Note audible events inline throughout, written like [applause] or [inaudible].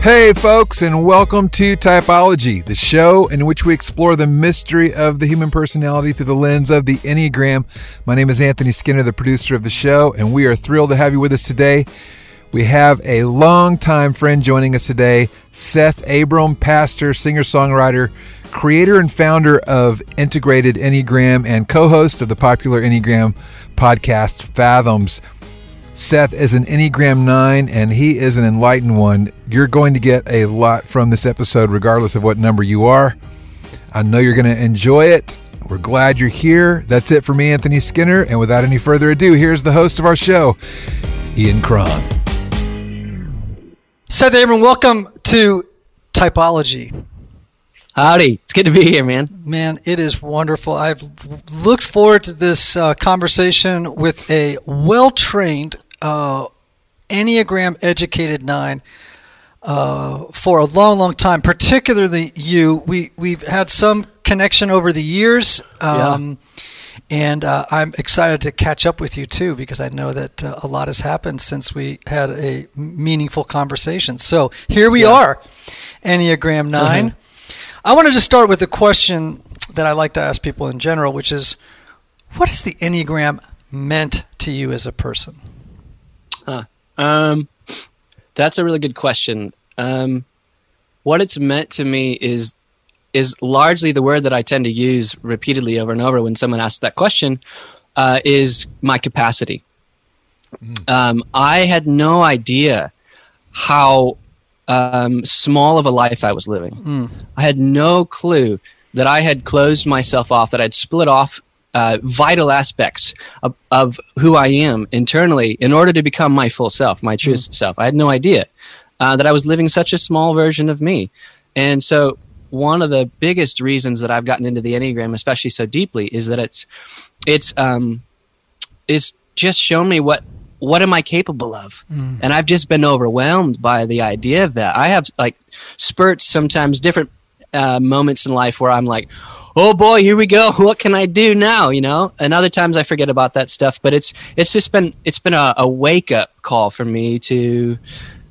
Hey, folks, and welcome to Typology, the show in which we explore the mystery of the human personality through the lens of the Enneagram. My name is Anthony Skinner, the producer of the show, and we are thrilled to have you with us today. We have a longtime friend joining us today, Seth Abram, pastor, singer songwriter, creator and founder of Integrated Enneagram, and co host of the popular Enneagram podcast, Fathoms. Seth is an Enneagram 9 and he is an enlightened one. You're going to get a lot from this episode, regardless of what number you are. I know you're going to enjoy it. We're glad you're here. That's it for me, Anthony Skinner. And without any further ado, here's the host of our show, Ian Cron. Seth Abram, welcome to Typology. Howdy. It's good to be here, man. Man, it is wonderful. I've looked forward to this uh, conversation with a well trained uh, Enneagram educated nine uh, for a long, long time. Particularly you. We we've had some connection over the years. Um, yeah. And uh, I'm excited to catch up with you too, because I know that uh, a lot has happened since we had a meaningful conversation. So here we yeah. are, Enneagram 9 mm-hmm. I want to just start with a question that I like to ask people in general, which is, what has the Enneagram meant to you as a person? Huh. Um, that's a really good question. Um, what it's meant to me is is largely the word that I tend to use repeatedly over and over when someone asks that question. Uh, is my capacity. Mm. Um, I had no idea how um, small of a life I was living. Mm. I had no clue that I had closed myself off, that I'd split off uh, vital aspects of, of, who I am internally in order to become my full self, my truest mm. self. I had no idea uh, that I was living such a small version of me. And so, one of the biggest reasons that I've gotten into the Enneagram, especially so deeply, is that it's it's um, it's just shown me what what am I capable of? Mm. And I've just been overwhelmed by the idea of that. I have like spurts sometimes, different uh, moments in life where I'm like, oh boy, here we go. [laughs] What can I do now? You know. And other times I forget about that stuff. But it's it's just been it's been a, a wake up call for me to,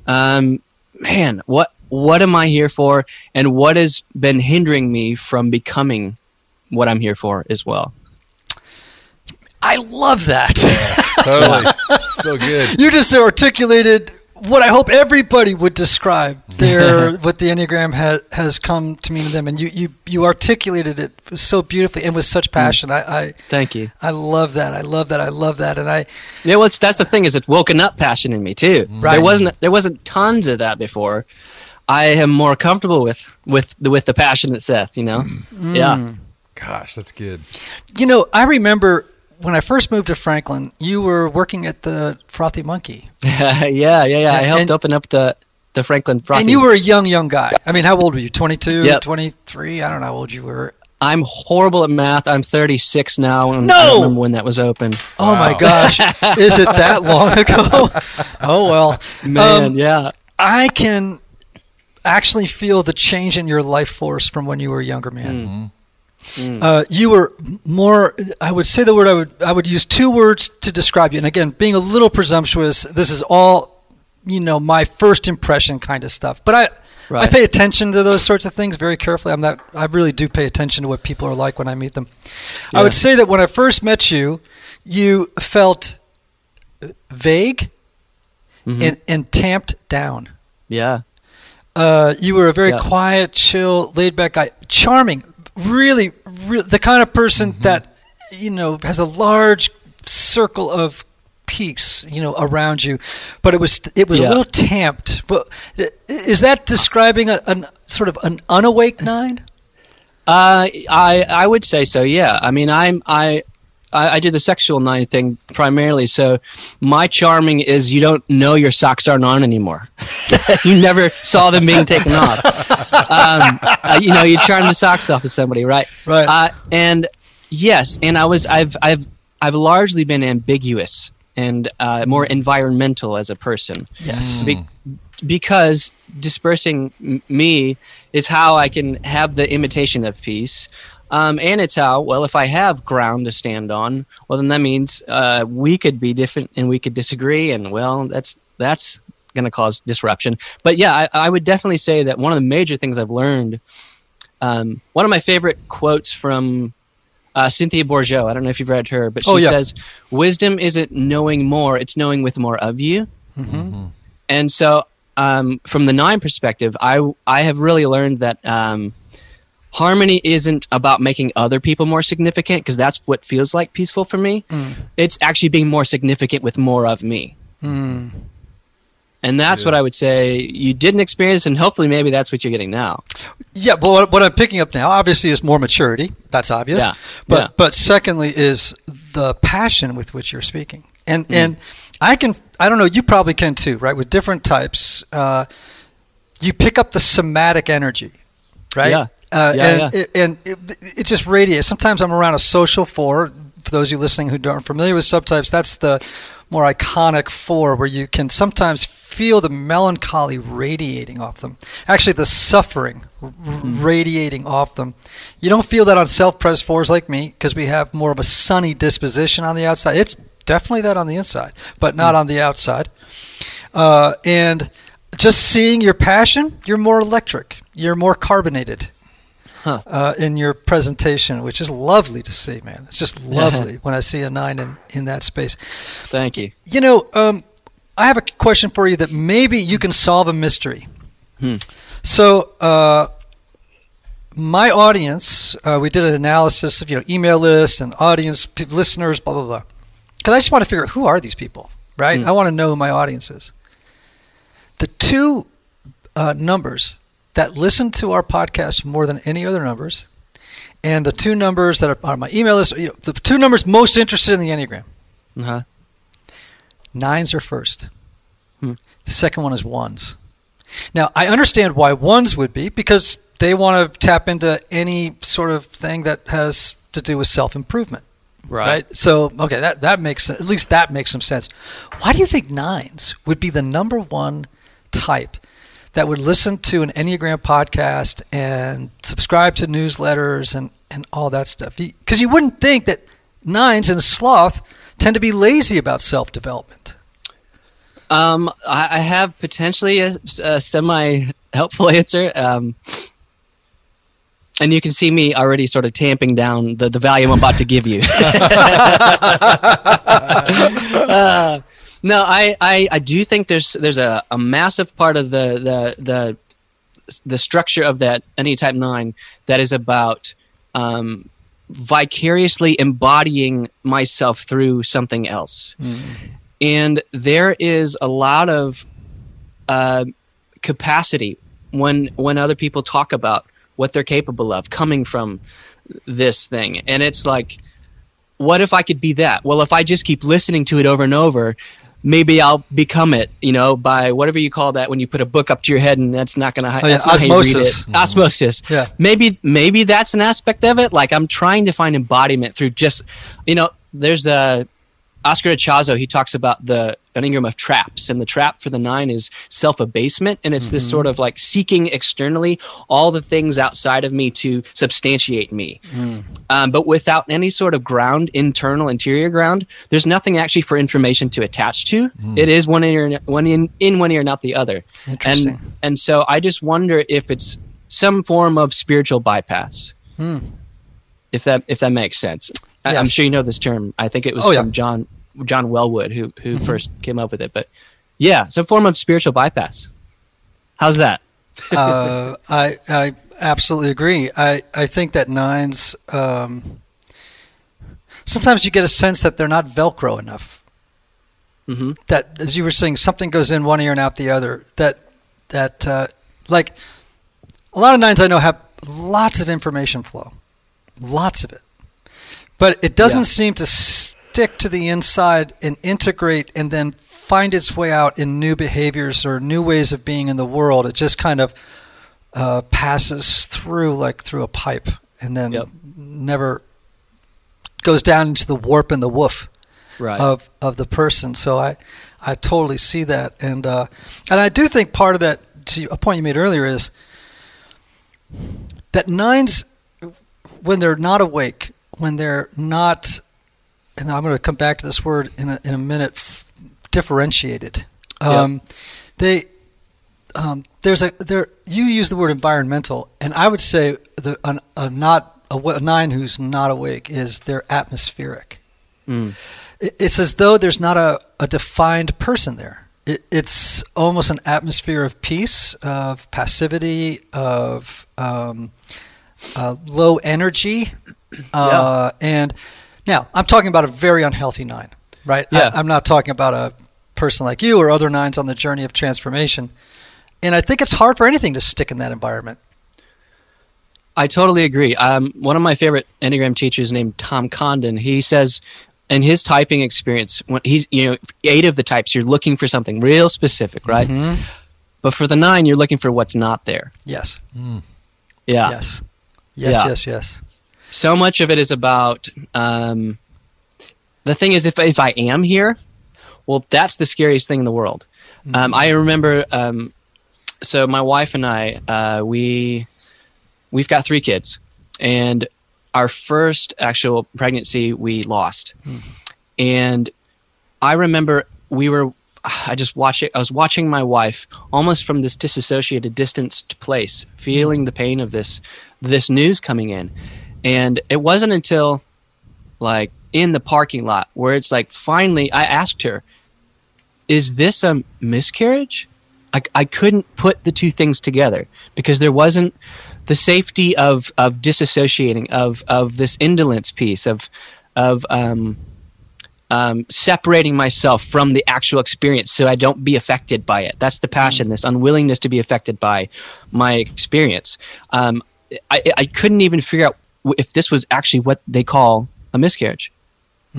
um, man, what what am I here for, and what has been hindering me from becoming what I'm here for as well. I love that. Yeah, totally. [laughs] so good. You just articulated what I hope everybody would describe [laughs] their what the Enneagram has has come to mean to them, and you you you articulated it so beautifully and with such mm. passion. I, I thank you. I love that. I love that. I love that. And I yeah, well, that's the thing is it's woken up passion in me too. Right. There wasn't there wasn't tons of that before. I am more comfortable with with the with the passionate Seth. You know, mm. yeah. Gosh, that's good. You know, I remember when I first moved to Franklin, you were working at the Frothy Monkey. [laughs] yeah, yeah, yeah. I helped and, open up the the Franklin Frothy. And you were a young, young guy. I mean, how old were you? 22, yep. 23? I don't know how old you were. I'm horrible at math. I'm 36 now. And no! I don't remember when that was open. Oh wow. my gosh. [laughs] Is it that long ago? [laughs] oh well. Man, um, yeah. I can actually feel the change in your life force from when you were a younger man. Mm-hmm. Mm. Uh, you were more. I would say the word I would. I would use two words to describe you. And again, being a little presumptuous, this is all, you know, my first impression kind of stuff. But I, right. I pay attention to those sorts of things very carefully. I'm not. I really do pay attention to what people are like when I meet them. Yeah. I would say that when I first met you, you felt vague mm-hmm. and, and tamped down. Yeah. Uh, you were a very yeah. quiet, chill, laid back guy. Charming, really, really the kind of person mm-hmm. that you know has a large circle of peace, you know, around you, but it was it was yeah. a little tamped. But is that describing a, a sort of an unawake nine? Uh, I I would say so. Yeah. I mean, I'm I I, I do the sexual nine thing primarily. So my charming is you don't know your socks aren't on anymore. [laughs] you never saw them being taken off. Um, uh, you know, you charm the socks off of somebody, right? Right. Uh, and yes, and I was I've I've I've largely been ambiguous and uh, more environmental as a person. Yes. Be- because dispersing m- me is how I can have the imitation of peace. Um, and it's how, well, if I have ground to stand on, well, then that means uh, we could be different and we could disagree. And, well, that's, that's going to cause disruption. But yeah, I, I would definitely say that one of the major things I've learned, um, one of my favorite quotes from uh, Cynthia Bourgeault, I don't know if you've read her, but she Oh, yeah. says, Wisdom isn't knowing more, it's knowing with more of you. And so, um, from the nine perspective, I I have really learned that um, harmony isn't about making other people more significant because that's what feels like peaceful for me. It's actually being more significant with more of me. And that's what I would say you didn't experience, and hopefully, maybe that's what you're getting now. Yeah, but what, what I'm picking up now, obviously, is more maturity. That's obvious. Yeah, But yeah. but secondly, is the passion with which you're speaking, and Mm. and I can I don't know you probably can too, right? With different types, uh, you pick up the somatic energy, right? Yeah. Uh, Yeah, and yeah. It, and it, it just radiates. Sometimes I'm around a social four. For those of you listening who aren't familiar with subtypes, that's the more iconic four where you can sometimes feel the melancholy radiating off them. Actually, the suffering r- radiating off them. You don't feel that on self-pressed fours like me because we have more of a sunny disposition on the outside. It's definitely that on the inside, but not on the outside. Uh, and just seeing your passion, you're more electric. You're more carbonated Huh. uh, in your presentation, which is lovely to see, man. It's just [laughs] lovely when I see a nine in, in that space. Thank you. You know, um, I have a question for you that maybe you can solve a mystery. Hmm. So, uh, my audience, uh, we did an analysis of you know email list and audience p- listeners, blah blah blah. Because I just want to figure out who are these people, right? Hmm. I want to know who my audience is. The two uh, numbers that listen to our podcast more than any other numbers, and the two numbers that are on my email list, you know, the two numbers most interested in the enneagram. Uh-huh. Nines are first. Hmm. The second one is ones. Now, I understand why ones would be because they want to tap into any sort of thing that has to do with self improvement. Right. So, okay, that, that makes at least that makes some sense. Why do you think nines would be the number one type that would listen to an Enneagram podcast and subscribe to newsletters and, and all that stuff? Because you wouldn't think that nines and sloth tend to be lazy about self development. Um, I, have potentially a, a semi helpful [laughs] answer. Um, and you can see me already sort of tamping down the, the value I'm about to give you. [laughs] [laughs] Uh, no, I, I, I do think there's there's a, a massive part of the, the the the structure of that any type nine that is about um, vicariously embodying myself through something else. And there is a lot of uh, capacity when when other people talk about what they're capable of coming from this thing. And it's like what if i could be that? Well if i just keep listening to it over and over maybe i'll become it you know by whatever you call that when you put a book up to your head and that's not going to Oh, yeah, that's not how you read osmosis. it. osmosis Yeah. maybe maybe that's an aspect of it like i'm trying to find embodiment through just you know there's a Oscar Ichazo, he talks about the enneagram of traps, and the trap for the nine is self abasement, and it's this mm-hmm. sort of like seeking externally all the things outside of me to substantiate me, mm. um, but without any sort of ground, internal, interior ground. There's nothing actually for information to attach to. Mm. It is one ear, one in, in one ear, not the other. And and so I just wonder if it's some form of spiritual bypass. Hmm. If that if that makes sense. I, I'm sure you know this term. I think it was Oh, yeah. from John John Welwood who who first came up with it. But yeah, some form of spiritual bypass. How's that? uh, I I absolutely agree. I, I think that nines um, sometimes you get a sense that they're not Velcro enough. hmm That as you were saying, something goes in one ear and out the other. That that uh, like a lot of nines I know have lots of information flow, lots of it. but it doesn't Yeah. seem to stick to the inside and integrate and then find its way out in new behaviors or new ways of being in the world. It just kind of uh, passes through like through a pipe and then Yep. never goes down into the warp and the woof Right. of of the person. So I I totally see that, and uh, and I do think part of that to a point you made earlier is that nines when they're not awake, when they're not, and I'm going to come back to this word in a in a minute, f- differentiated. Um, They um, there's a there you use the word environmental, and I would say the a, a not a, a nine who's not awake is they're atmospheric Mm. it- it's as though there's not a, a defined person there. It, it's almost an atmosphere of peace, of passivity, of um, uh, low energy. Uh, And now I'm talking about a very unhealthy nine, right? Yeah. I, I'm not talking about a person like you or other nines on the journey of transformation. And I think it's hard for anything to stick in that environment. I totally agree. Um, one of my favorite Enneagram teachers named Tom Condon, he says in his typing experience, when he's, you know, eight of the types, you're looking for something real specific, right? Mm-hmm. But for the nine, you're looking for what's not there. Yes. Yeah. Yes. Yes. Yeah. Yes. Yes. So much of it is about, um, the thing is, if, if I am here, well, that's the scariest thing in the world. Um, I remember, um, so my wife and I, uh, we, we've got three kids, and our first actual pregnancy we lost, and I remember we were. I just watched it. I was watching my wife almost from this disassociated, distanced place, feeling the pain of this this news coming in, and it wasn't until like in the parking lot where it's like finally I asked her, "Is this a miscarriage?" I, I couldn't put the two things together because there wasn't the safety of of disassociating of of this indolence piece of of um, um, separating myself from the actual experience so I don't be affected by it. That's the passion, this unwillingness to be affected by my experience. Um, I, I couldn't even figure out if this was actually what they call a miscarriage.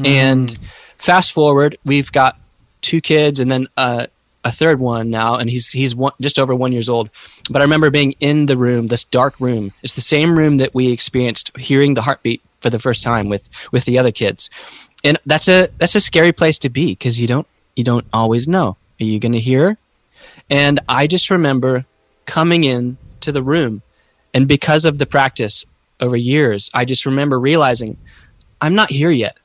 And fast forward, we've got two kids and then uh, a third one now, and he's he's one, just over one years old. But I remember being in the room, this dark room. It's the same room that we experienced hearing the heartbeat for the first time with with the other kids, and that's a that's a scary place to be because you don't you don't always know are you going to hear, and I just remember coming in to the room, and because of the practice over years, I just remember realizing I'm not here yet.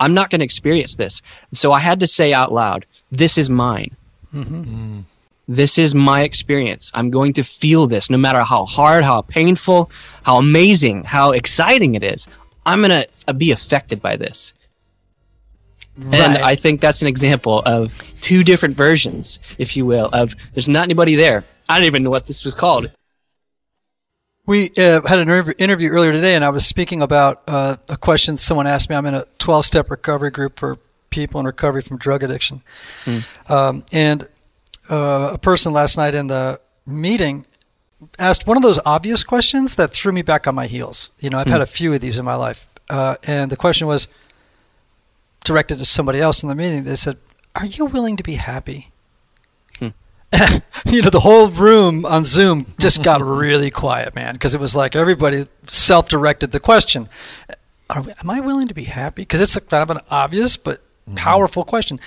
I'm not going to experience this. So I had to say out loud, this is mine. Mm-hmm. This is my experience. I'm going to feel this no matter how hard, how painful, how amazing, how exciting it is. I'm going to uh, be affected by this. And I think that's an example of two different versions, if you will, of there's not anybody there. I don't even know what this was called. We uh, had an interview, earlier today, and I was speaking about uh, a question someone asked me. I'm in a 12 step recovery group for people in recovery from drug addiction. Um, and uh, a person last night in the meeting asked one of those obvious questions that threw me back on my heels. You know, I've had a few of these in my life. Uh, and the question was directed to somebody else in the meeting. They said, Are you willing to be happy? [laughs] you know, the whole room on Zoom just got [laughs] really quiet, man, because it was like everybody self directed the question Are, we- Am I willing to be happy? Because it's a, kind of an obvious but mm-hmm. powerful question.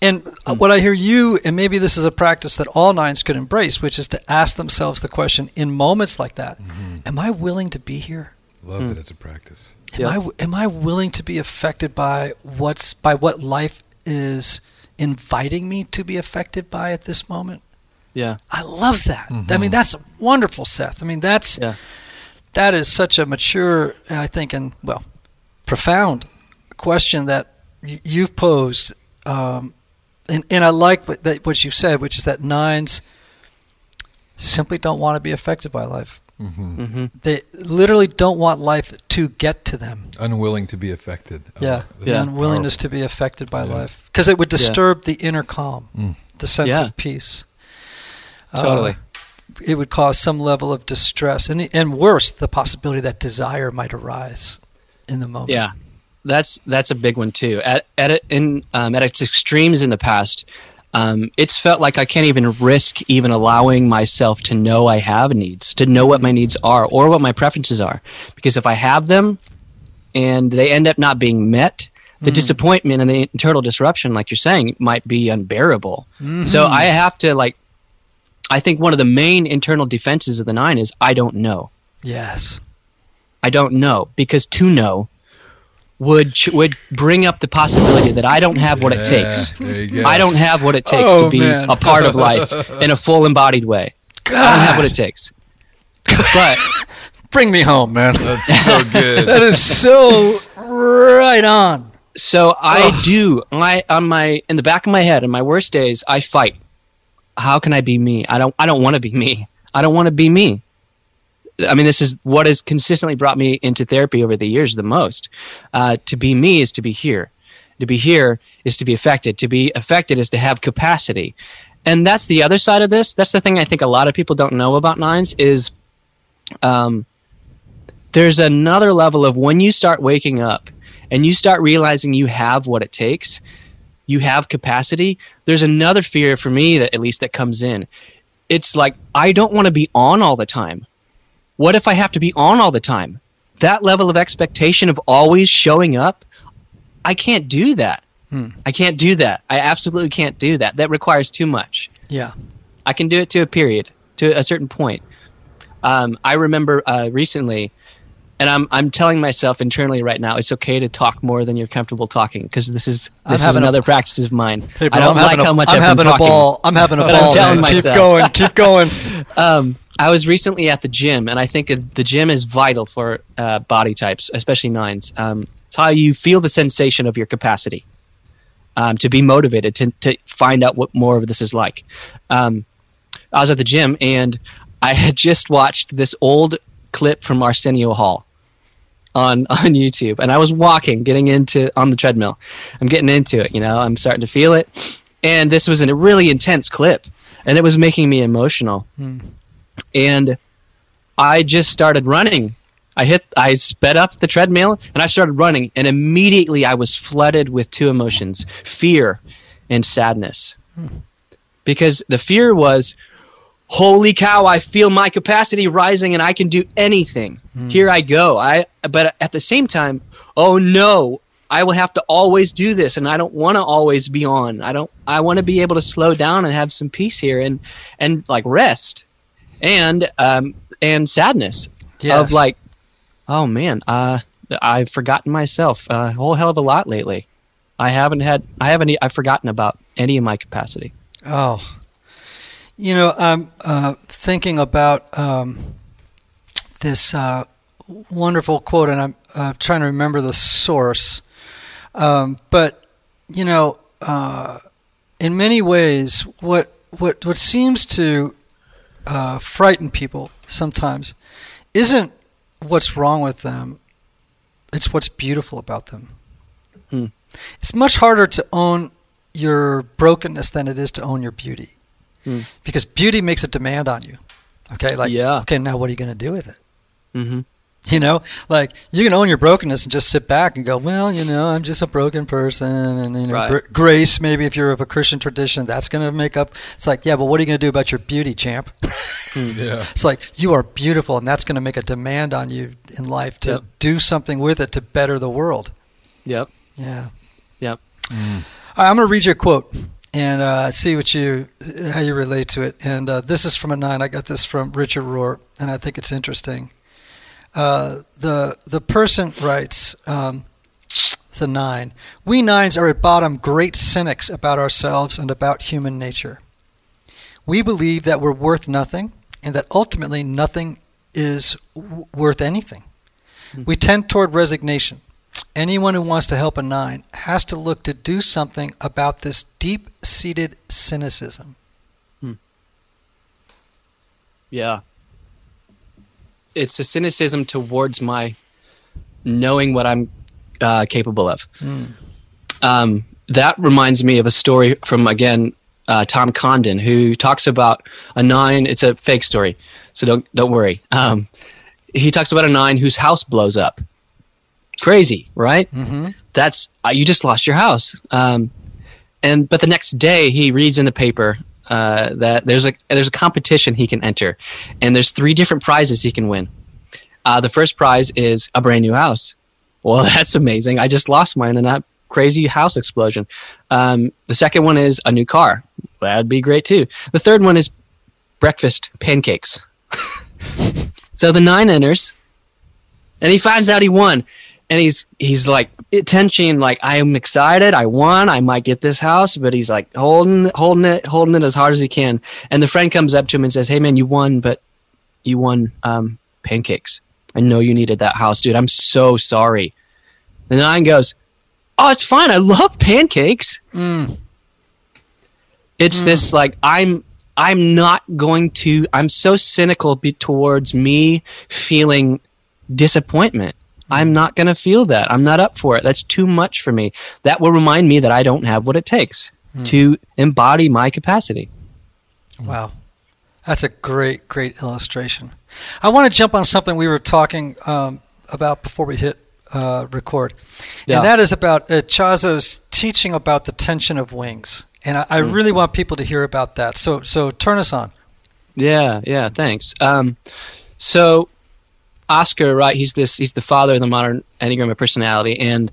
And uh, mm. what I hear you, and maybe this is a practice that all nines could embrace, which is to ask themselves the question in moments like that mm-hmm. Am I willing to be here? Love that mm. it's a practice. Am Yeah. I am I willing to be affected by what's by what life is inviting me to be affected by at this moment? Yeah. I love that. I mean, that's wonderful, Seth. I mean, that's Yeah. that is such a mature, I think, and well, profound question that y- you've posed. Um, and, and I like what, that, what you've said, which is that nines simply don't want to be affected by life. Hmm They literally don't want life to get to them. Unwilling to be affected. Oh, Yeah, that's the Yeah. unwillingness powerful. to be affected by Yeah. life because it would disturb the inner calm, Mm. the sense Yeah. of peace. Uh, Totally. it would cause some level of distress, and and worse, the possibility that desire might arise in the moment. Yeah. that's that's a big one too. At at in um, at its extremes in the past, um, it's felt like I can't even risk even allowing myself to know I have needs, to know what my needs are or what my preferences are, because if I have them, and they end up not being met, the disappointment and the internal disruption, like you're saying, might be unbearable. So I have to like. I think one of the main internal defenses of the nine is I don't know. Yes. I don't know because to know would ch- would bring up the possibility that I don't have what it takes. Yeah, there you go. I don't have what it takes Oh, to be man. a part of life in a full embodied way. I don't have what it takes. [laughs] But Bring me home, man. That's so good. that is so right on. so I do I on my in the back of my head in my worst days I fight. How can I be me? I don't I don't want to be me. I don't want to be me. I mean, this is what has consistently brought me into therapy over the years the most. Uh, to be me is to be here. To be here is to be affected. To be affected is to have capacity. And that's the other side of this. That's the thing I think a lot of people don't know about nines is um, there's another level of when you start waking up and you start realizing you have what it takes, you have capacity, there's another fear for me that at least that comes in. It's like I don't want to be on all the time. What if I have to be on all the time? That level of expectation of always showing up, I can't do that. I can't do that. I absolutely can't do that. That requires too much. Yeah. I can do it to a period, to a certain point. Um, I remember uh, recently, and I'm I'm telling myself internally right now, it's okay to talk more than you're comfortable talking because this is this is having a- another practice of mine. Hey, bro, I don't I'm like a, how much I'm have having been a ball. I'm having a But I'm ball. telling man. Keep going. Keep going. [laughs] Um, I was recently at the gym, and I think the gym is vital for uh, body types, especially nines. Um, it's how you feel the sensation of your capacity um, to be motivated to, to find out what more of this is like. Um, I was at the gym, and I [laughs] had just watched this old clip from Arsenio Hall on [laughs] on YouTube, and I was walking, getting into on the treadmill. I'm getting into it, you know. I'm starting to feel it, and this was a really intense clip, and it was making me emotional. And I just started running. I hit, I sped up the treadmill, and I started running, and immediately I was flooded with two emotions: fear and sadness. Because the fear was, holy cow i feel my capacity rising and i can do anything. Hmm. Here i go. I but at the same time oh no i will have to always do this and i don't want to always be on. I don't i want to be able to slow down and have some peace here and and like rest and um and sadness Yes. of like oh man uh i've forgotten myself a whole hell of a lot lately i haven't had i haven't I've forgotten about any of my capacity Oh, you know, I'm uh, thinking about um, this uh, wonderful quote, and I'm uh, trying to remember the source. Um, but you know, uh, in many ways, what what what seems to uh, frighten people sometimes isn't what's wrong with them; it's what's beautiful about them. Hmm. It's much harder to own your brokenness than it is to own your beauty, Hmm. because beauty makes a demand on you. Okay, like Yeah. okay, now what are you going to do with it? mm-hmm. You know, like you can own your brokenness and just sit back and go, well, you know, I'm just a broken person, and you know, Right. gr- grace. Maybe if you're of a Christian tradition, that's going to make up. It's like, yeah, but what are you going to do about your beauty, champ? [laughs] yeah. It's like you are beautiful, and that's going to make a demand on you in life to Yep. do something with it to better the world. yep Yeah. yep All right, I'm going to read you a quote and uh, see what you how you relate to it. And uh, this is from a nine. I got this from Richard Rohr, and I think it's interesting. Uh, the the person writes, um, it's a nine. We nines are at bottom great cynics about ourselves and about human nature. We believe that we're worth nothing, and that ultimately nothing is w- worth anything. We tend toward resignation. Anyone who wants to help a nine has to look to do something about this deep seated cynicism. Yeah. It's a cynicism towards my knowing what I'm uh, capable of. Um, that reminds me of a story from, again, uh, Tom Condon, who talks about a nine. It's a fake story, so don't, don't worry. Um, he talks about a nine whose house blows up. crazy, right? Mm-hmm. That's uh, you just lost your house. Um, and but the next day he reads in the paper uh, that there's a there's a competition he can enter, and there's three different prizes he can win. Uh, the first prize is a brand new house. Well, [laughs] that's amazing. I just lost mine in that crazy house explosion. Um, the second one is a new car. That'd be great too. The third one is breakfast pancakes. [laughs] so the nine enters, and he finds out he won and he's he's like tension like i'm excited. I won. I might get this house but he's like holding holding it holding it as hard as he can. And the friend comes up to him and says hey man you won but you won um, pancakes. I know you needed that house dude. I'm so sorry. The nine goes oh it's fine. I love pancakes. Mm. it's mm. this like i'm i'm not going to i'm so cynical be towards me feeling disappointment I'm not going to feel that. I'm not up for it. That's too much for me. That will remind me that I don't have what it takes hmm. to embody my capacity. Wow. That's a great, great illustration. I want to jump on something we were talking um, about before we hit uh, record. Yeah. And that is about uh, Ichazo's teaching about the tension of wings. And I, I mm. really want people to hear about that. So, so turn us on. Yeah, yeah, thanks. Um, so Oscar, right? He's this. He's the father of the modern enneagram of personality, and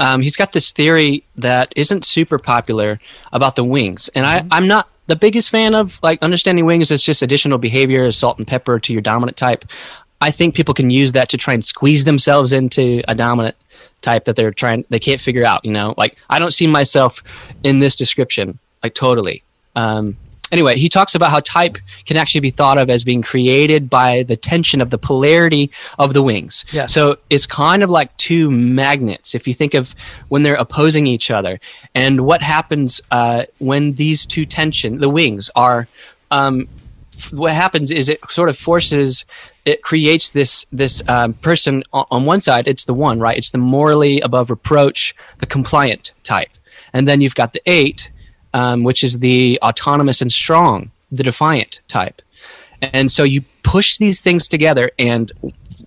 um, he's got this theory that isn't super popular about the wings. And mm-hmm. I, I'm not the biggest fan of like understanding wings as just additional behavior, as salt and pepper to your dominant type. I think people can use that to try and squeeze themselves into a dominant type that they're trying they can't figure out. You know, like I don't see myself in this description, like totally. Um, anyway, he talks about how type can actually be thought of as being created by the tension of the polarity of the wings. Yes. So it's kind of like two magnets, if you think of when they're opposing each other. And what happens uh, when these two tension, the wings, are. Um, what happens is it sort of forces it creates this this um, person on, on, one side it's the one right it's the morally above reproach the compliant type and then you've got the eight um, which is the autonomous and strong, the defiant type. And so you push these things together, and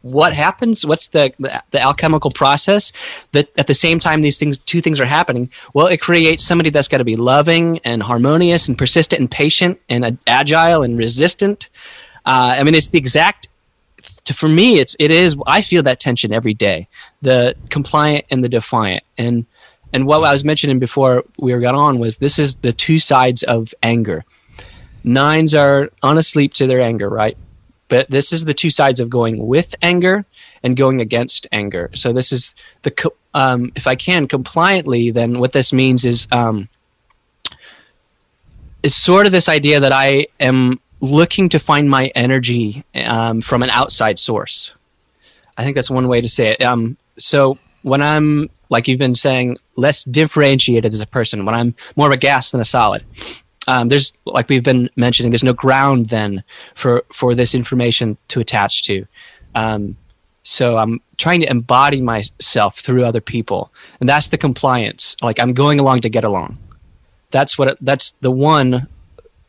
what happens? What's the, the, the alchemical process that at the same time these things, two things are happening? Well, it creates somebody that's got to be loving and harmonious and persistent and patient and agile and resistant. Uh, I mean, it's the exact for me, it's it is. I feel that tension every day. The compliant and the defiant, and and what I was mentioning before we got on was this is the two sides of anger. Nines are unasleep to their anger, right? But this is the two sides of going with anger and going against anger. So this is the um, if I can compliantly, then what this means is um, it's sort of this idea that I am looking to find my energy um, from an outside source. I think that's one way to say it. Um, so when I'm like you've been saying, less differentiated as a person, when I'm more of a gas than a solid. Um, there's like we've been mentioning, there's no ground then for for this information to attach to. Um, so I'm trying to embody myself through other people, and that's the compliance. Like I'm going along to get along. That's what. It, that's the one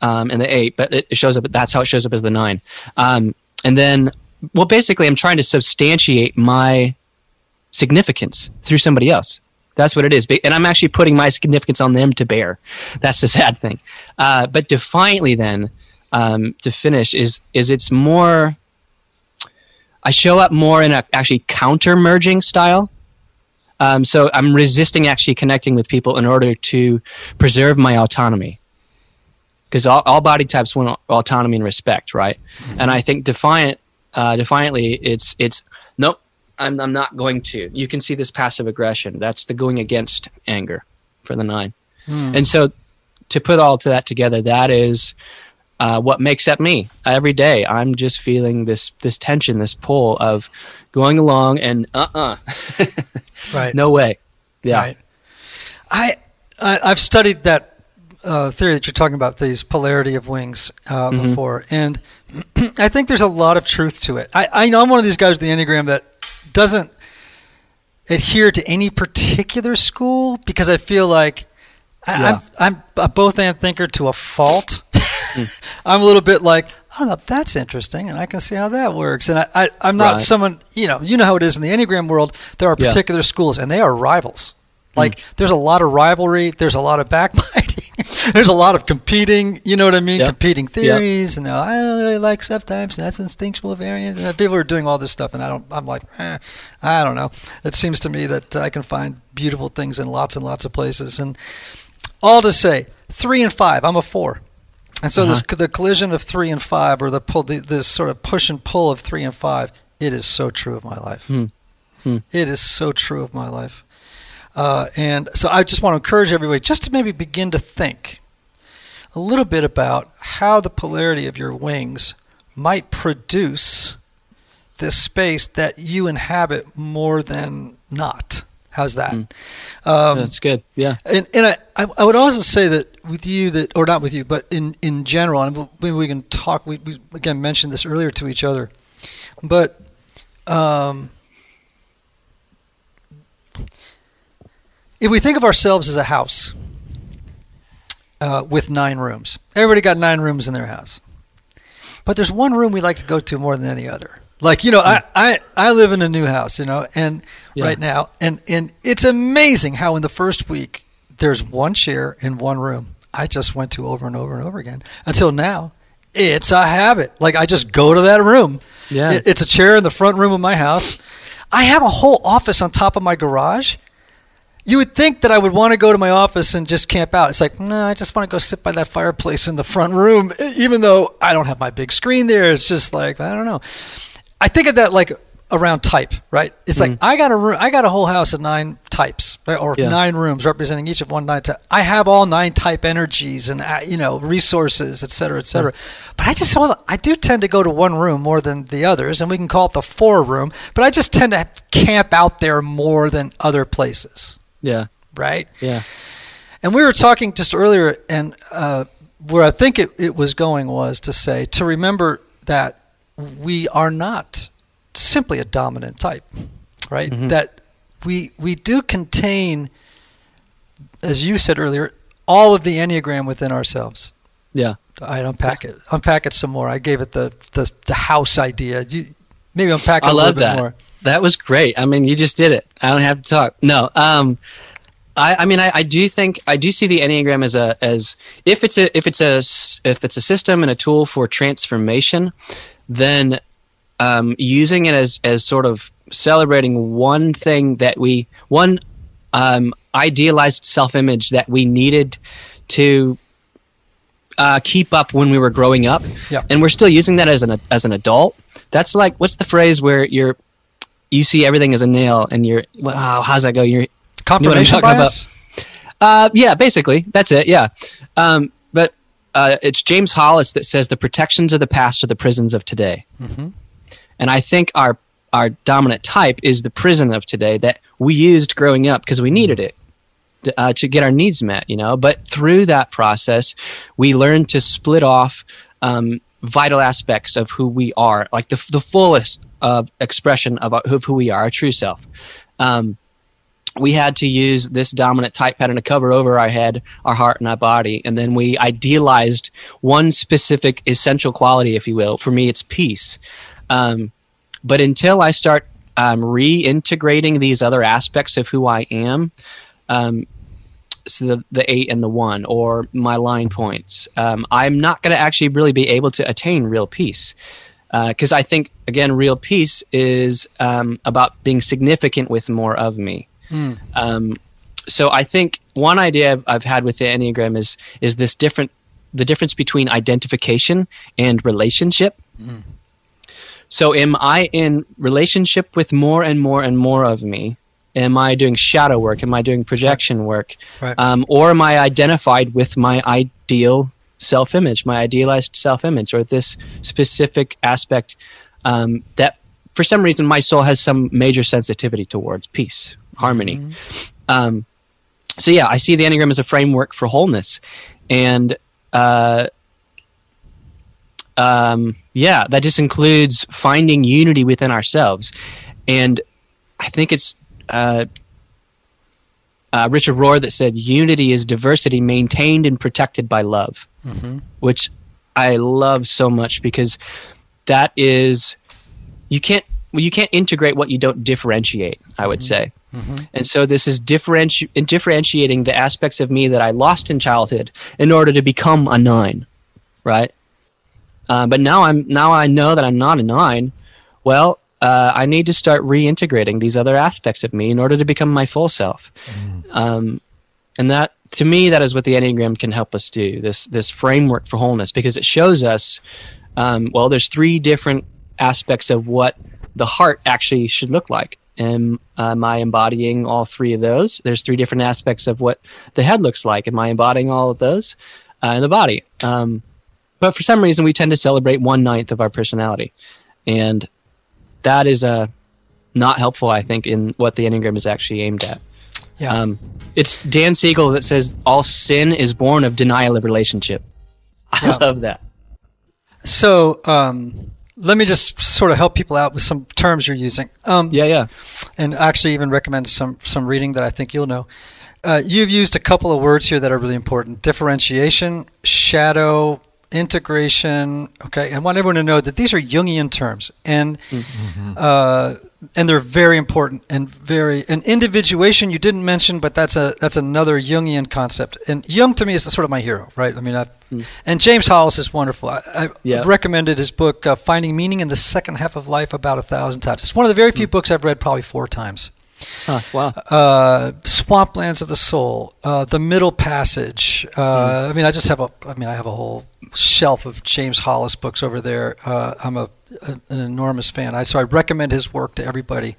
um, and the eight, but it shows up. That's how it shows up as the nine. Um, and then, well, basically, I'm trying to substantiate my significance through somebody else. That's what it is. And I'm actually putting my significance on them to bear. That's the [laughs] sad thing. Uh, but defiantly, then, um, to finish, is is it's more. I show up more in a actually counter merging style. Um, so I'm resisting actually connecting with people in order to preserve my autonomy. Because all, all body types want autonomy and respect, right? Mm-hmm. And I think defiant, uh, defiantly, it's it's. I'm, I'm not going to. You can see this passive aggression. That's the going against anger for the nine. Hmm. And so to put all to that together, that is uh, what makes up me every day. I'm just feeling this this tension, this pull of going along and uh uh-uh. uh [laughs] right. No way. Yeah. Right. I, I have studied that uh, theory that you're talking about, these polarity of wings uh, mm-hmm. before, and [clears throat] I think there's a lot of truth to it. I, I know I'm one of these guys with the Enneagram that doesn't adhere to any particular school because I feel like I, am I'm, I'm a both and thinker to a fault. [laughs] Hmm. I'm a little bit like oh no, that's interesting, and I can see how that works. And I, I I'm not Right. someone you know you know how it is in the Enneagram world. There are Yeah. particular schools, and they are rivals. Like there's a lot of rivalry. There's a lot of backbiting. [laughs] there's a lot of competing. You know what I mean? Yep. Competing theories. And uh, I don't really like subtypes. And that's instinctual variants. And people are doing all this stuff, and I don't. I'm like, eh, I don't know. It seems to me that I can find beautiful things in lots and lots of places. And all to say, three and five. I'm a four. And so this the collision of three and five, or the pull, the, this sort of push and pull of three and five, it is so true of my life. Hmm. Hmm. It is so true of my life. Uh, and so I just want to encourage everybody just to maybe begin to think a little bit about how the polarity of your wings might produce this space that you inhabit more than not. How's that? Um, That's good. Yeah. and and I, I would also say that with you that or not with you but in in general and maybe we can talk we, we again mentioned this earlier to each other but um, if we think of ourselves as a house uh, with nine rooms everybody got nine rooms in their house. But there's one room we like to go to more than any other. Like you know I, I i live in a new house you know and Yeah. right now and and it's amazing how in the first week there's one chair in one room. I just went to over and over and over again. Until now it's a habit. Like i just go to that room. Yeah. It- it's a chair in the front room of my house. I have a whole office on top of my garage you would think that I would want to go to my office and just camp out. It's like, no, I just want to go sit by that fireplace in the front room, even though I don't have my big screen there. It's just like, I don't know. I think of that like around type, right? It's like I got a room, I got a whole house of nine types right? or Yeah. nine rooms representing each of one nine type. I have all nine type energies and uh, you know resources, et cetera, et cetera. But I just want I do tend to go to one room more than the others, and we can call it the four room. But I just tend to camp out there more than other places Yeah. right? Yeah. And we were talking just earlier, and uh, where I think it, it was going was to say to remember that we are not simply a dominant type, right? That we we do contain, as you said earlier, all of the enneagram within ourselves. Yeah. I unpack it, unpack it some more. I gave it the the, the house idea. You maybe unpack it I a little bit that. more. That was great. I mean, you just did it. I don't have to talk. No. Um, I, I mean, I, I do think I do see the enneagram as a as if it's a if it's a if it's a system and a tool for transformation, then um, using it as as sort of celebrating one thing that we one um, idealized self image that we needed to uh, keep up when we were growing up, Yeah. and we're still using that as an as an adult. That's like what's the phrase where you're you see everything as a nail and you're wow how's that go you're Confirmation talking bias. uh, yeah, basically, that's it. Yeah, um, but uh, it's James Hollis that says the protections of the past are the prisons of today, and I think our our dominant type is the prison of today that we used growing up because we needed it uh, to get our needs met. You know, but through that process, we learn to split off um, vital aspects of who we are, like the the fullest of expression of, of who we are, our true self. Um, we had to use this dominant type pattern to cover over our head, our heart, and our body. And then we idealized one specific essential quality, if you will. For me, it's peace. Um, but until I start um, reintegrating these other aspects of who I am, um, so the, the eight and the one, or my line points, um, I'm not going to actually really be able to attain real peace. Because I think, again, real peace is um, about being significant with more of me. Um, so I think one idea I've, I've had with the Enneagram is is this different the difference between identification and relationship. So am I in relationship with more and more and more of me? Am I doing shadow work? Am I doing projection work? Right. Um, or am I identified with my ideal self image, my idealized self image, or this specific aspect um, that for some reason my soul has some major sensitivity towards peace, harmony. Um, so yeah, I see the Enneagram as a framework for wholeness. And uh, um, yeah, that just includes finding unity within ourselves. And I think it's uh, uh, Richard Rohr that said, "Unity is diversity maintained and protected by love," which I love so much because that is you can't well, you can't integrate what you don't differentiate. I would say, and so this is differenti- differentiating the aspects of me that I lost in childhood in order to become a nine, right? Uh, but now I'm now I know that I'm not a nine. Well, uh, I need to start reintegrating these other aspects of me in order to become my full self. Um, and that, to me, that is what the Enneagram can help us do. This this framework for wholeness because it shows us. Um, well, there's three different aspects of what the heart actually should look like. Am, am I embodying all three of those? There's three different aspects of what the head looks like. Am I embodying all of those? Uh, in the body. Um, but for some reason, we tend to celebrate one ninth of our personality, and that is uh, not helpful. I think in what the enneagram is actually aimed at. Yeah. Um, it's Dan Siegel that says all sin is born of denial of relationship. [laughs] I Yeah. love that. So um, let me just sort of help people out with some terms you're using. Um, Yeah, yeah. and actually even recommend some some reading that I think you'll know. Uh, you've used a couple of words here that are really important: differentiation, shadow, integration. Okay, I want everyone to know that these are Jungian terms, and uh, and they're very important and very and individuation. You didn't mention, but that's a that's another Jungian concept. And Jung to me is sort of my hero, right? I mean, I've, and James Hollis is wonderful. I, I Yeah. recommended his book uh, "Finding Meaning in the Second Half of Life" about a thousand times. It's one of the very few books I've read probably four times Huh, wow. uh, Swamplands of the Soul, uh, The Middle Passage. Uh, Hmm. I mean, I just have a, I mean, I have a whole shelf of James Hollis books over there. Uh, I'm a, a an enormous fan. I, so I recommend his work to everybody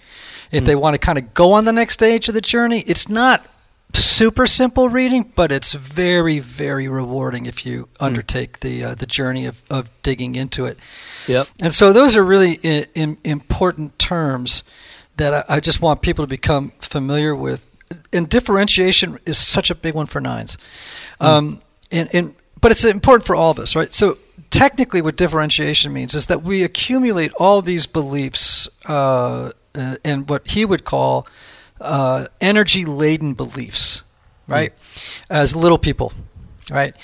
Hmm. if they want to kind of go on the next stage of the journey. It's not super simple reading, but it's very, very rewarding if you Hmm. undertake the uh, the journey of, of digging into it. Yep. And so those are really I- im important terms that I, I just want people to become familiar with. And differentiation is such a big one for nines. Um, and, and but it's important for all of us, right? So technically, what differentiation means is that we accumulate all these beliefs uh, uh, and what he would call uh, energy laden beliefs, right? As little people, right?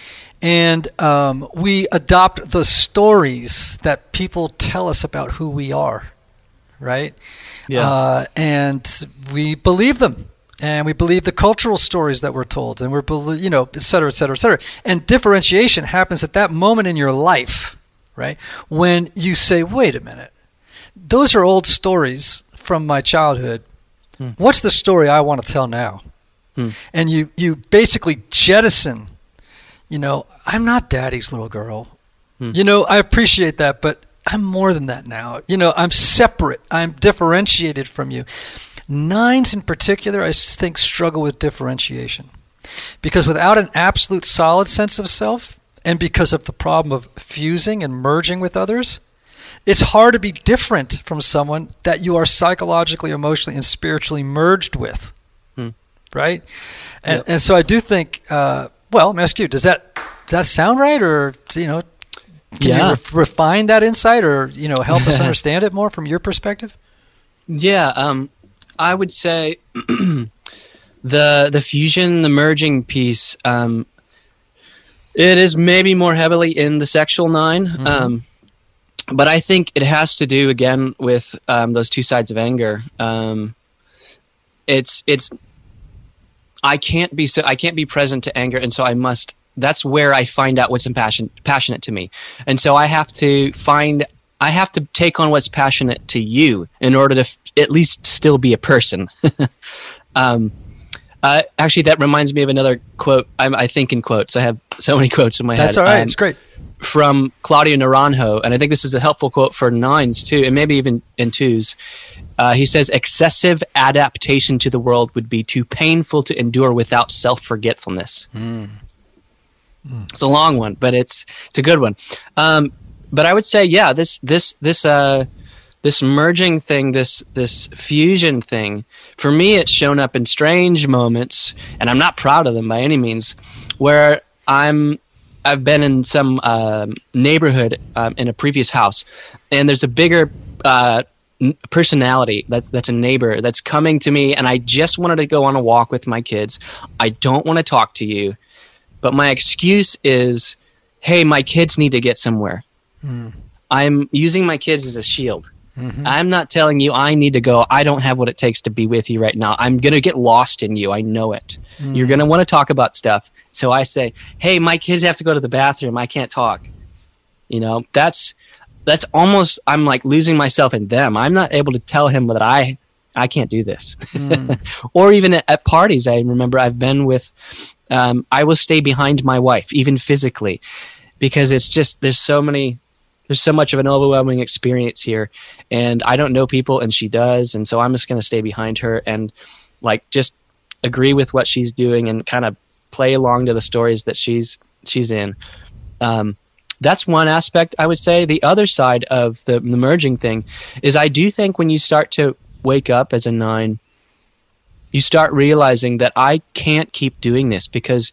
And um, we adopt the stories that people tell us about who we are, right? Yeah. Uh, and we believe them. And we believe the cultural stories that we're told, and we're, belie- you know, et cetera, et cetera, et cetera. And differentiation happens at that moment in your life, right? When you say, wait a minute, those are old stories from my childhood. What's the story I want to tell now? Hmm. And you, you basically jettison, you know, I'm not daddy's little girl. Hmm. You know, I appreciate that, but I'm more than that now. You know, I'm separate. I'm differentiated from you. Nines in particular, I think, struggle with differentiation. Because without an absolute solid sense of self, and because of the problem of fusing and merging with others, it's hard to be different from someone that you are psychologically, emotionally, and spiritually merged with. Hmm. Right? And, Yep. and so I do think, uh, well, let me ask you, does that, does that sound right? Or, you know, can Yeah. you ref- refine that insight or, you know, help us [laughs] understand it more from your perspective? Yeah, um, I would say [clears throat] the the fusion, the merging piece. Um, it is maybe more heavily in the sexual 9 um, but I think it has to do again with um, those two sides of anger. Um, it's it's I can't be so I can't be present to anger, and so I must. That's where I find out what's impassion, passionate to me, and so I have to find. I have to take on what's passionate to you in order to f- at least still be a person. [laughs] um, uh, actually, that reminds me of another quote. I'm, I think in quotes. I have so many [laughs] quotes in my head. That's all right. Um, it's great. from Claudio Naranjo, and I think this is a helpful quote for nines too, and maybe even in twos. Uh, he says, "Excessive adaptation to the world would be too painful to endure without self-forgetfulness." It's a long one, but it's it's a good one. Um, but I would say, yeah, this this this uh, this merging thing, this this fusion thing, for me, it's shown up in strange moments, and I'm not proud of them by any means, where I'm I've been in some um, neighborhood um, in a previous house, and there's a bigger uh, personality that's that's a neighbor that's coming to me, and I just wanted to go on a walk with my kids. I don't want to talk to you, but my excuse is, hey, my kids need to get somewhere. Hmm. I'm using my kids as a shield. Mm-hmm. I'm not telling you I need to go. I don't have what it takes to be with you right now. I'm going to get lost in you. I know it. Hmm. You're going to want to talk about stuff. So I say, "Hey, my kids have to go to the bathroom. I can't talk." You know, that's that's almost I'm like losing myself in them. I'm not able to tell him that I I can't do this. Hmm. [laughs] or even at, at parties, I remember I've been with um, I will stay behind my wife even physically because it's just there's so many there's so much of an overwhelming experience here and i don't know people and she does and so i'm just going to stay behind her and like just agree with what she's doing and kind of play along to the stories that she's she's in. Um, that's one aspect i would say. The other side of the, the merging thing is i do think when you start to wake up as a nine you start realizing that i can't keep doing this because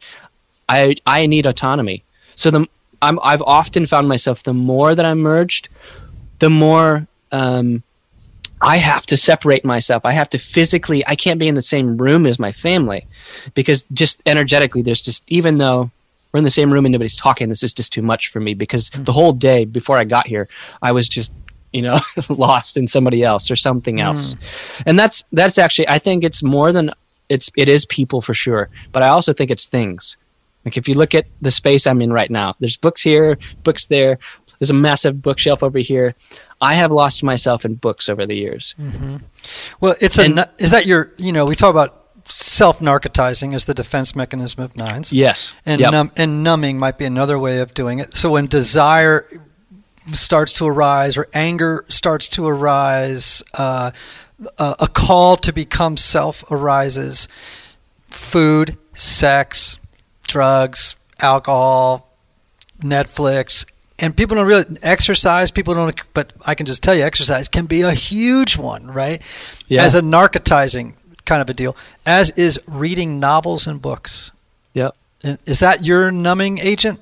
i i need autonomy so the I'm, I've often found myself the more that I'm merged, the more um, I have to separate myself. I have to physically. I can't be in the same room as my family because just energetically, there's just even though we're in the same room and nobody's talking, this is just too much for me because the whole day before I got here, I was just you know [laughs] lost in somebody else or something hmm. else, and that's that's actually I think it's more than it's it is people for sure, but I also think it's things. Like if you look at the space I'm in right now, there's books here, books there. There's a massive bookshelf over here. I have lost myself in books over the years. Mm-hmm. Well, it's a And- nu- is that your you know we talk about self narcotizing as the defense mechanism of nines. Yes. And Yep. num- and numbing might be another way of doing it. So when desire starts to arise or anger starts to arise, uh, a, a call to become self arises. Food, sex, drugs, alcohol, Netflix, and people don't really exercise. People don't, but I can just tell you, exercise can be a huge one, right? Yeah. As a narcotizing kind of a deal, as is reading novels and books. Yep. Is that your numbing agent?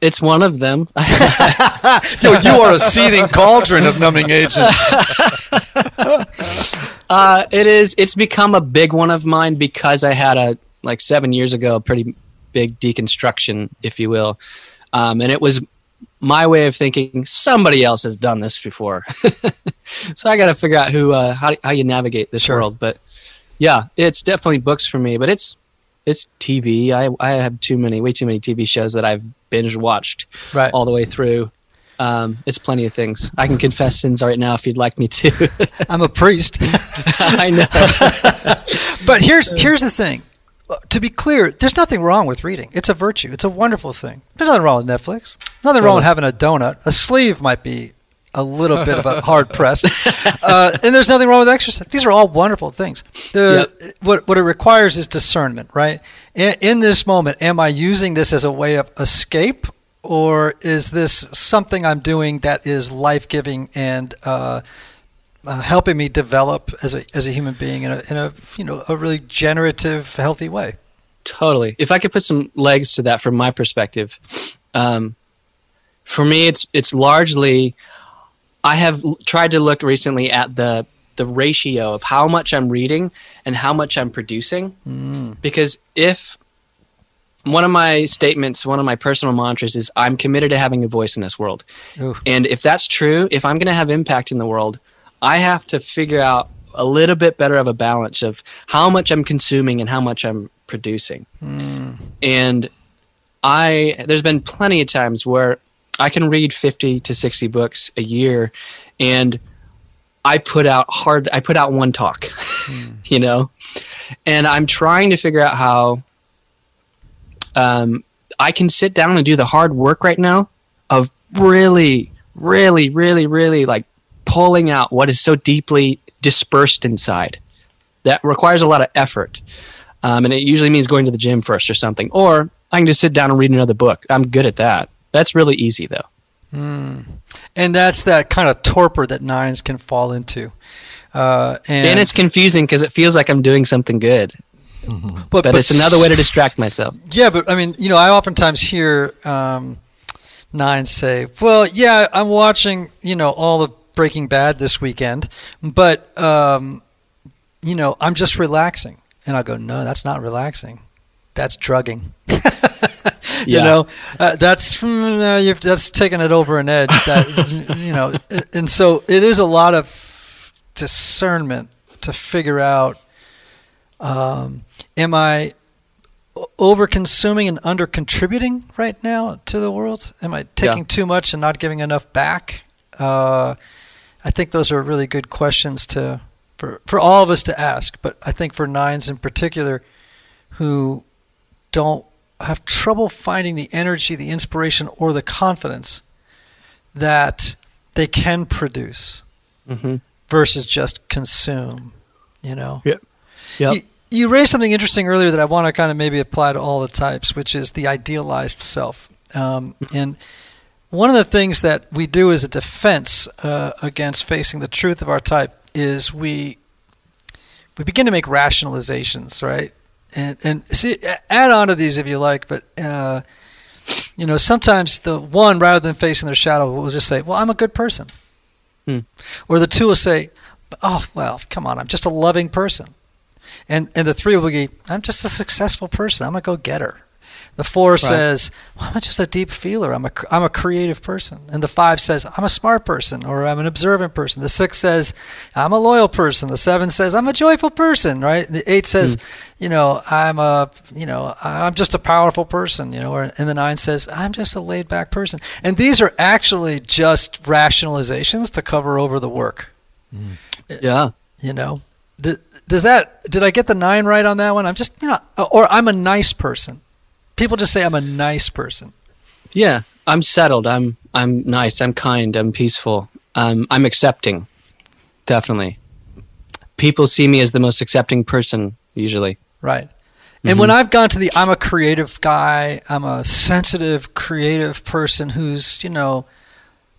It's one of them. [laughs] [laughs] No, you are a seething cauldron of numbing agents. [laughs] Uh, it is. It's become a big one of mine because I had a like seven years ago a pretty big deconstruction, if you will, um, and it was my way of thinking. Somebody else has done this before, so I got to figure out who uh, how how you navigate this Sure. world. But yeah, it's definitely books for me. But it's it's TV. I I have too many, way too many TV shows that I've binge watched Right. all the way through. Um, it's plenty of things. I can confess sins right now if you'd like me to. [laughs] I'm a priest. [laughs] I know. [laughs] But here's here's the thing. To be clear, there's nothing wrong with reading. It's a virtue. It's a wonderful thing. There's nothing wrong with Netflix. Nothing wrong with having a donut. A sleeve might be a little bit of a [laughs] hard press, uh, and there's nothing wrong with exercise. These are all wonderful things. The what what it requires is discernment, right? In, in this moment, am I using this as a way of escape, or is this something I'm doing that is life giving and uh, uh, helping me develop as a as a human being in a in a you know a really generative, healthy way. Totally. If I could put some legs to that from my perspective, um, for me, it's it's largely. I have l- tried to look recently at the the ratio of how much I'm reading and how much I'm producing, mm. because if one of my statements, one of my personal mantras is I'm committed to having a voice in this world. Ooh. And if that's true, if I'm going to have impact in the world, I have to figure out a little bit better of a balance of how much I'm consuming and how much I'm producing. Mm. And I there's been plenty of times where I can read 50 to 60 books a year and I put out hard I put out one talk, [laughs] you know. And I'm trying to figure out how um, I can sit down and do the hard work right now of really, really, really, really like pulling out what is so deeply dispersed inside. That requires a lot of effort. Um, and it usually means going to the gym first or something. Or I can just sit down and read another book. I'm good at that. That's really easy though. And that's that kind of torpor that nines can fall into. Uh, and, And, it's confusing because it feels like I'm doing something good, but, but, it's another way to distract myself. Yeah, but I mean, you know, I oftentimes hear um, nines say, "Well, yeah, I'm watching, you know, all of Breaking Bad this weekend, but um, you know, I'm just relaxing." And I go, "No, that's not relaxing. That's drugging." [laughs] [laughs] you Yeah. know, uh, that's mm, you've, that's taking it over an edge. [laughs] That you know, and so it is a lot of discernment to figure out: um, Am I over consuming and under contributing right now to the world? Am I taking Yeah. too much and not giving enough back? Uh, I think those are really good questions to for for all of us to ask. But I think for nines in particular, who don't have trouble finding the energy, the inspiration, or the confidence that they can produce hmm versus just consume. You know. Yep. Yep. You, you raised something interesting earlier that I want to kind of maybe apply to all the types, which is the idealized self. Um, and one of the things that we do as a defense uh, against facing the truth of our type is we we begin to make rationalizations, right? And and see, add on to these if you like, but uh, you know, sometimes the one rather than facing their shadow will just say, "Well, I'm a good person," Hmm. or the two will say, "Oh, well, come on, I'm just a loving person." And and the three will be, I'm just a successful person. I'm a go getter. The four says, well, I'm just a deep feeler. I'm a I'm a creative person. And the five says, I'm a smart person or I'm an observant person. The six says, I'm a loyal person. The seven says, I'm a joyful person. Right. The eight says, hmm. you know, I'm a you know I'm just a powerful person. You know. Or, and the nine says, I'm just a laid back person. And these are actually just rationalizations to cover over the work hmm. eh, Yeah. you know does that did i get the nine right on that one i'm just you know or i'm a nice person people just say i'm a nice person Yeah. I'm settled. I'm I'm nice. I'm kind. I'm peaceful. Um, I'm accepting. Definitely. People see me as the most accepting person usually. right and when i've gone to the i'm a creative guy i'm a sensitive creative person who's you know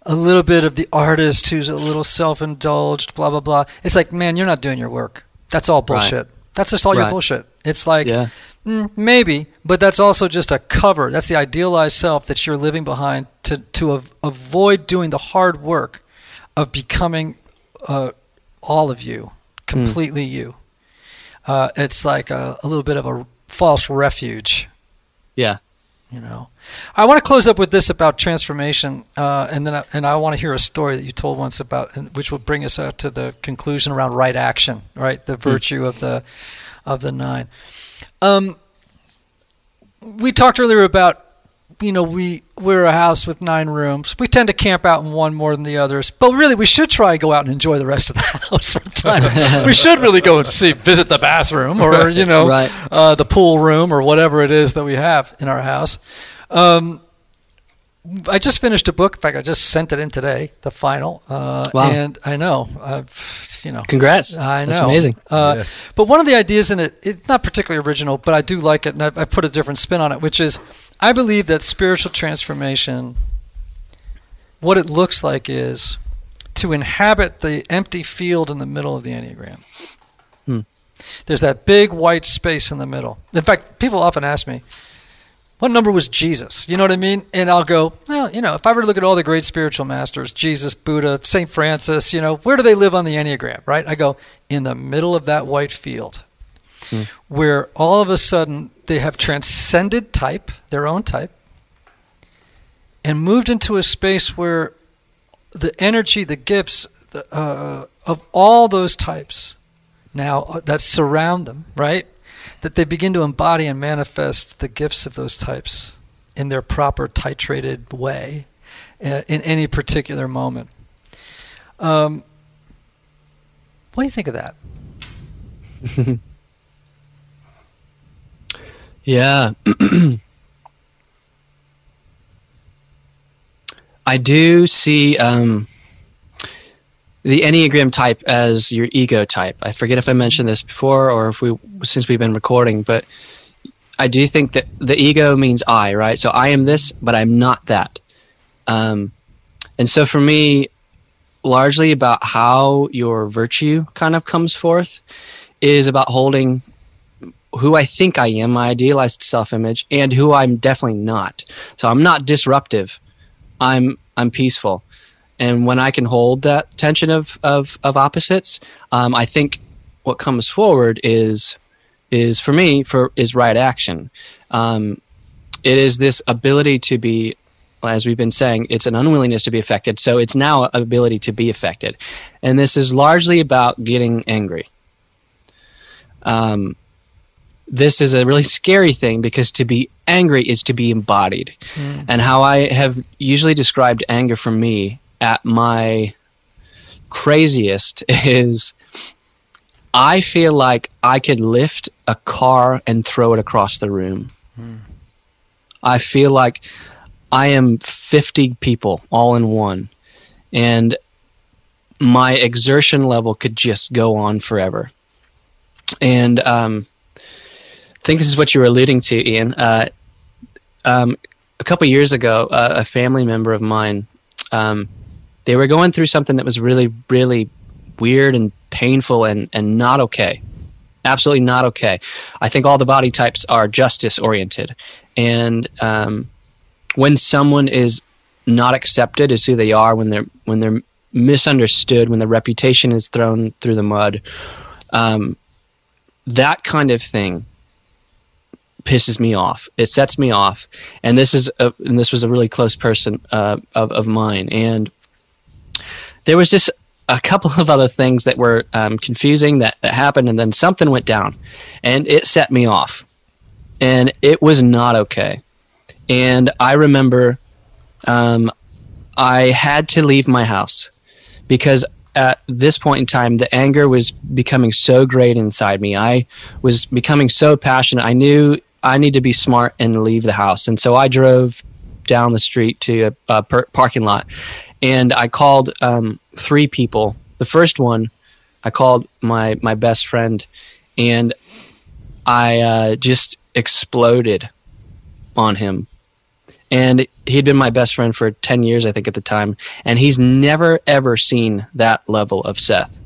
a little bit of the artist who's a little self-indulged blah blah blah it's like man you're not doing your work that's all bullshit that's just all your bullshit it's like Yeah. Mm, maybe, but that's also just a cover. That's the idealized self that you're living behind to to av- avoid doing the hard work of becoming uh, all of you, completely you. Uh, it's like a, a little bit of a false refuge, Yeah. you know. I want to close up with this about transformation, uh, and then I, and I want to hear a story that you told once about, and which will bring us out to the conclusion around right action, right? The virtue of the of the nine. Um, we talked earlier about you know we we're a house with nine rooms. We tend to camp out in one more than the others, but really we should try and go out and enjoy the rest of the [laughs] house from time. [laughs] we should really go and see visit the bathroom or you know Right. uh, the pool room or whatever it is that we have in our house. Um, I just finished a book. In fact, I just sent it in today, the final. Uh, Wow. And I know, I've, you know, Congrats. I know. That's amazing. Uh, Yes. But one of the ideas in it, it's not particularly original, but I do like it, and I, I put a different spin on it, which is I believe that spiritual transformation, what it looks like is to inhabit the empty field in the middle of the Enneagram. Hmm. There's that big white space in the middle. In fact, people often ask me, what number was Jesus? You know what I mean? And I'll go, well, you know, if I were to look at all the great spiritual masters, Jesus, Buddha, St. Francis, you know, where do they live on the Enneagram, right? I go, in the middle of that white field, where all of a sudden they have transcended type, their own type, and moved into a space where the energy, the gifts the, uh, of all those types now uh, that surround them, right? That they begin to embody and manifest the gifts of those types in their proper titrated way uh, in any particular moment. Um, what do you think of that? [laughs] Yeah. [clears throat] I do see um, the Enneagram type as your ego type. I forget if I mentioned this before or if we since we've been recording, but I do think that the ego means I, right? So I am this, but I'm not that. Um, and so for me, largely about how your virtue kind of comes forth is about holding who I think I am, my idealized self image, and who I'm definitely not. So I'm not disruptive. I'm I'm peaceful. And when I can hold that tension of of, of opposites, um, I think what comes forward is is for me for is right action. Um, it is this ability to be as we've been saying it's an unwillingness to be affected. So it's now an ability to be affected. And this is largely about getting angry. Um, this is a really scary thing because to be angry is to be embodied. And how i have usually described anger for me at my craziest is I feel like I could lift a car and throw it across the room. I feel like I am 50 people all in one. And my exertion level could just go on forever. And um, I think this is what you were alluding to, Ian. Uh, um, a couple years ago, uh, a family member of mine, um, they were going through something that was really, really weird and painful and, and not okay. Absolutely not okay. I think all the body types are justice oriented. And um, when someone is not accepted as who they are, when they're when they're misunderstood, when the reputation is thrown through the mud, um, that kind of thing pisses me off. It sets me off. And this is a, and this was a really close person uh, of of mine. And there was just a couple of other things that were um, confusing that, that happened, and then something went down, and it set me off, and it was not okay. And I remember um, I had to leave my house because at this point in time, the anger was becoming so great inside me. I was becoming so passionate. I knew I need to be smart and leave the house, and so I drove down the street to a, a per- parking lot, and I called um, three people. The first one, I called my my best friend, and I uh, just exploded on him. And he'd been my best friend for ten years, I think, at the time, and he's never ever seen that level of Seth.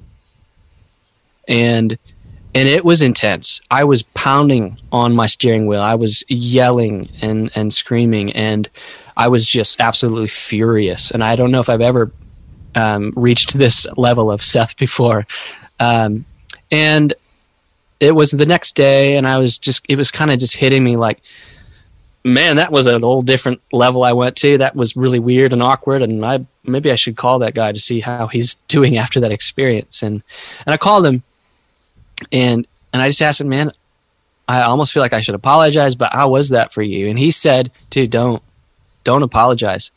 And and it was intense. I was pounding on my steering wheel. I was yelling and and screaming, and I was just absolutely furious. And I don't know if I've ever um, reached this level of Seth before. Um, and it was the next day, and I was just, it was kind of just hitting me like, man, that was an whole different level I went to. That was really weird and awkward. And I, maybe I should call that guy to see how he's [laughs] doing after that experience. And, and I called him and, and I just asked him, man, I almost feel like I should apologize, but how was that for you? And he said, dude, don't, don't apologize.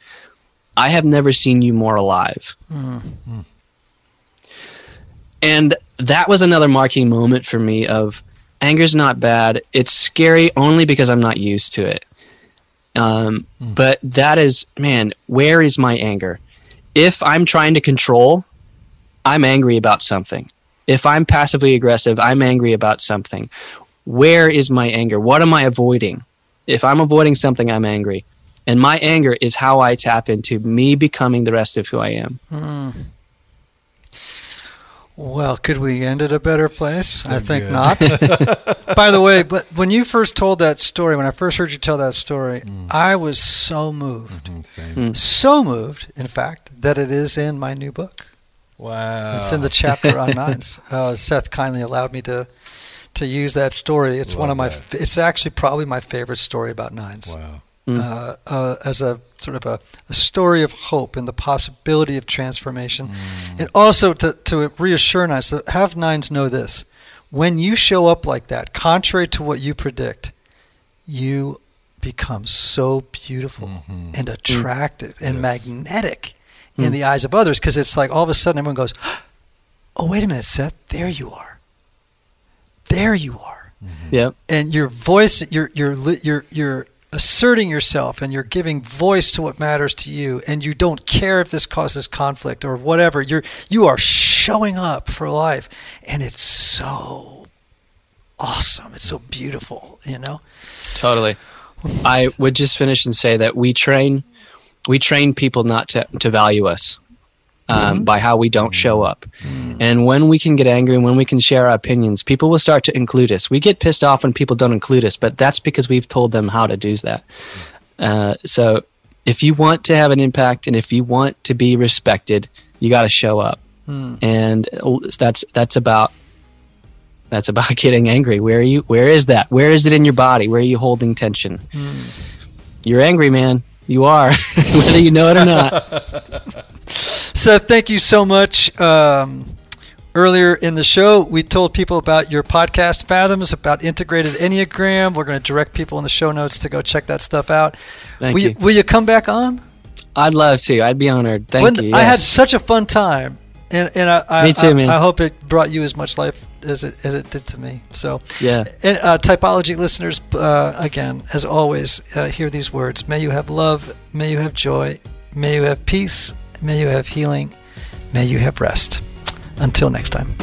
I have never seen you more alive. And that was another marking moment for me of anger's not bad. It's scary only because I'm not used to it. Um, But that is, man, where is my anger? If I'm trying to control, I'm angry about something. If I'm passively aggressive, I'm angry about something. Where is my anger? What am I avoiding? If I'm avoiding something, I'm angry. And my anger is how I tap into me becoming the rest of who I am. Well, could we end at a better place? I think good. not. [laughs] By the way, but when you first told that story, when I first heard you tell that story, I was so moved. Mm, Same. Mm. So moved, in fact, that it is in my new book. Wow. It's in the chapter on [laughs] nines. Uh, Seth kindly allowed me to to use that story. It's one of my. that. It's actually probably my favorite story about nines. Wow. Mm. Uh, uh, as a sort of a, a story of hope and the possibility of transformation, mm. and also to to reassure nines, to have nines know this: when you show up like that, contrary to what you predict, you become so beautiful mm-hmm. and mm. attractive and Yes. magnetic in the eyes of others because it's like all of a sudden everyone goes, "Oh, wait a minute, Seth, there you are, there you are," mm-hmm. Yep. and your voice, you're you're li- you're you're asserting yourself and you're giving voice to what matters to you, and you don't care if this causes conflict or whatever. You're you are showing up for life, and it's so awesome. It's so beautiful, you know. Totally. I would just finish and say that we train we train people not to, to value us um, mm-hmm. by how we don't show up. Mm. And when we can get angry and when we can share our opinions, people will start to include us. We get pissed off when people don't include us, but that's because we've told them how to do that. Mm. Uh, so if you want to have an impact and if you want to be respected, you got to show up. Hmm. And uh, that's that's about that's about [laughs] getting angry. Where are you? Where is that? Where is it in your body? Where are you holding tension? Hmm. You're angry, man. You are, [laughs] whether you know it or not. [laughs] So thank you so much. Um, earlier in the show, we told people about your podcast, Fathoms, about integrated Enneagram. We're going to direct people in the show notes to go check that stuff out. Thank will you. Will you come back on? I'd love to. I'd be honored. Thank When- you. I had such a fun time, and and I, I Me too, I, man. I hope it brought you as much life as it as it did to me. So, Yeah. and, uh, typology listeners, uh, again, as always, uh, hear these words: May you have love, may you have joy, may you have peace, may you have healing, may you have rest. Until next time.